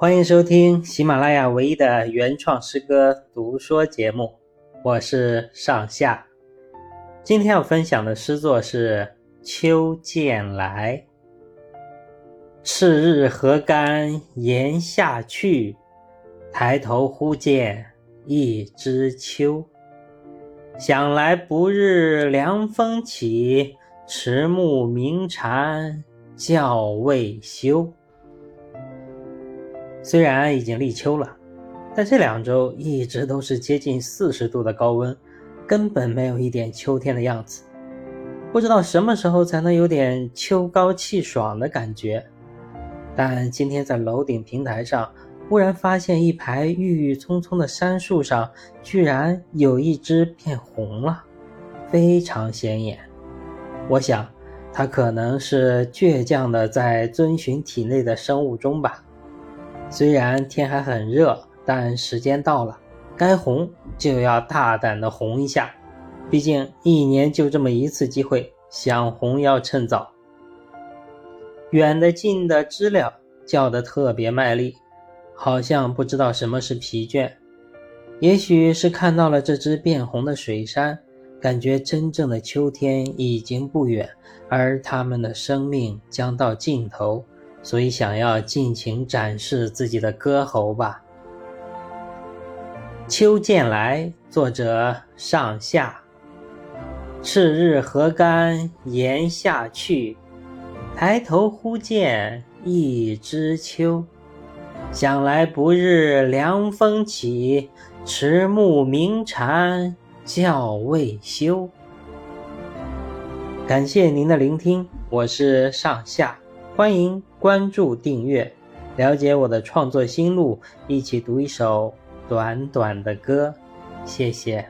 欢迎收听喜马拉雅唯一的原创诗歌读说节目，我是上下。今天要分享的诗作是《秋渐来》。赤日何干炎夏去，抬头忽见一枝秋。想来不日凉风起，迟暮鸣蝉叫未休。虽然已经立秋了，但这两周一直都是接近四十度的高温，根本没有一点秋天的样子。不知道什么时候才能有点秋高气爽的感觉。但今天在楼顶平台上。忽然发现一排郁郁葱葱的杉树上，居然有一只变红了，非常显眼。我想，它可能是倔强的在遵循体内的生物钟吧。虽然天还很热，但时间到了，该红就要大胆的红一下。毕竟一年就这么一次机会，想红要趁早。远的近的知了叫得特别卖力。好像不知道什么是疲倦，也许是看到了这只变红的水杉，感觉真正的秋天已经不远，而它们的生命将到尽头，所以想要尽情展示自己的歌喉吧。秋渐来，作者上下。赤日何干炎下去，抬头忽见一枝秋。想来不日凉风起，迟暮鸣蝉叫未休。感谢您的聆听，我是上下，欢迎关注订阅，了解我的创作心路，一起读一首短短的歌，谢谢。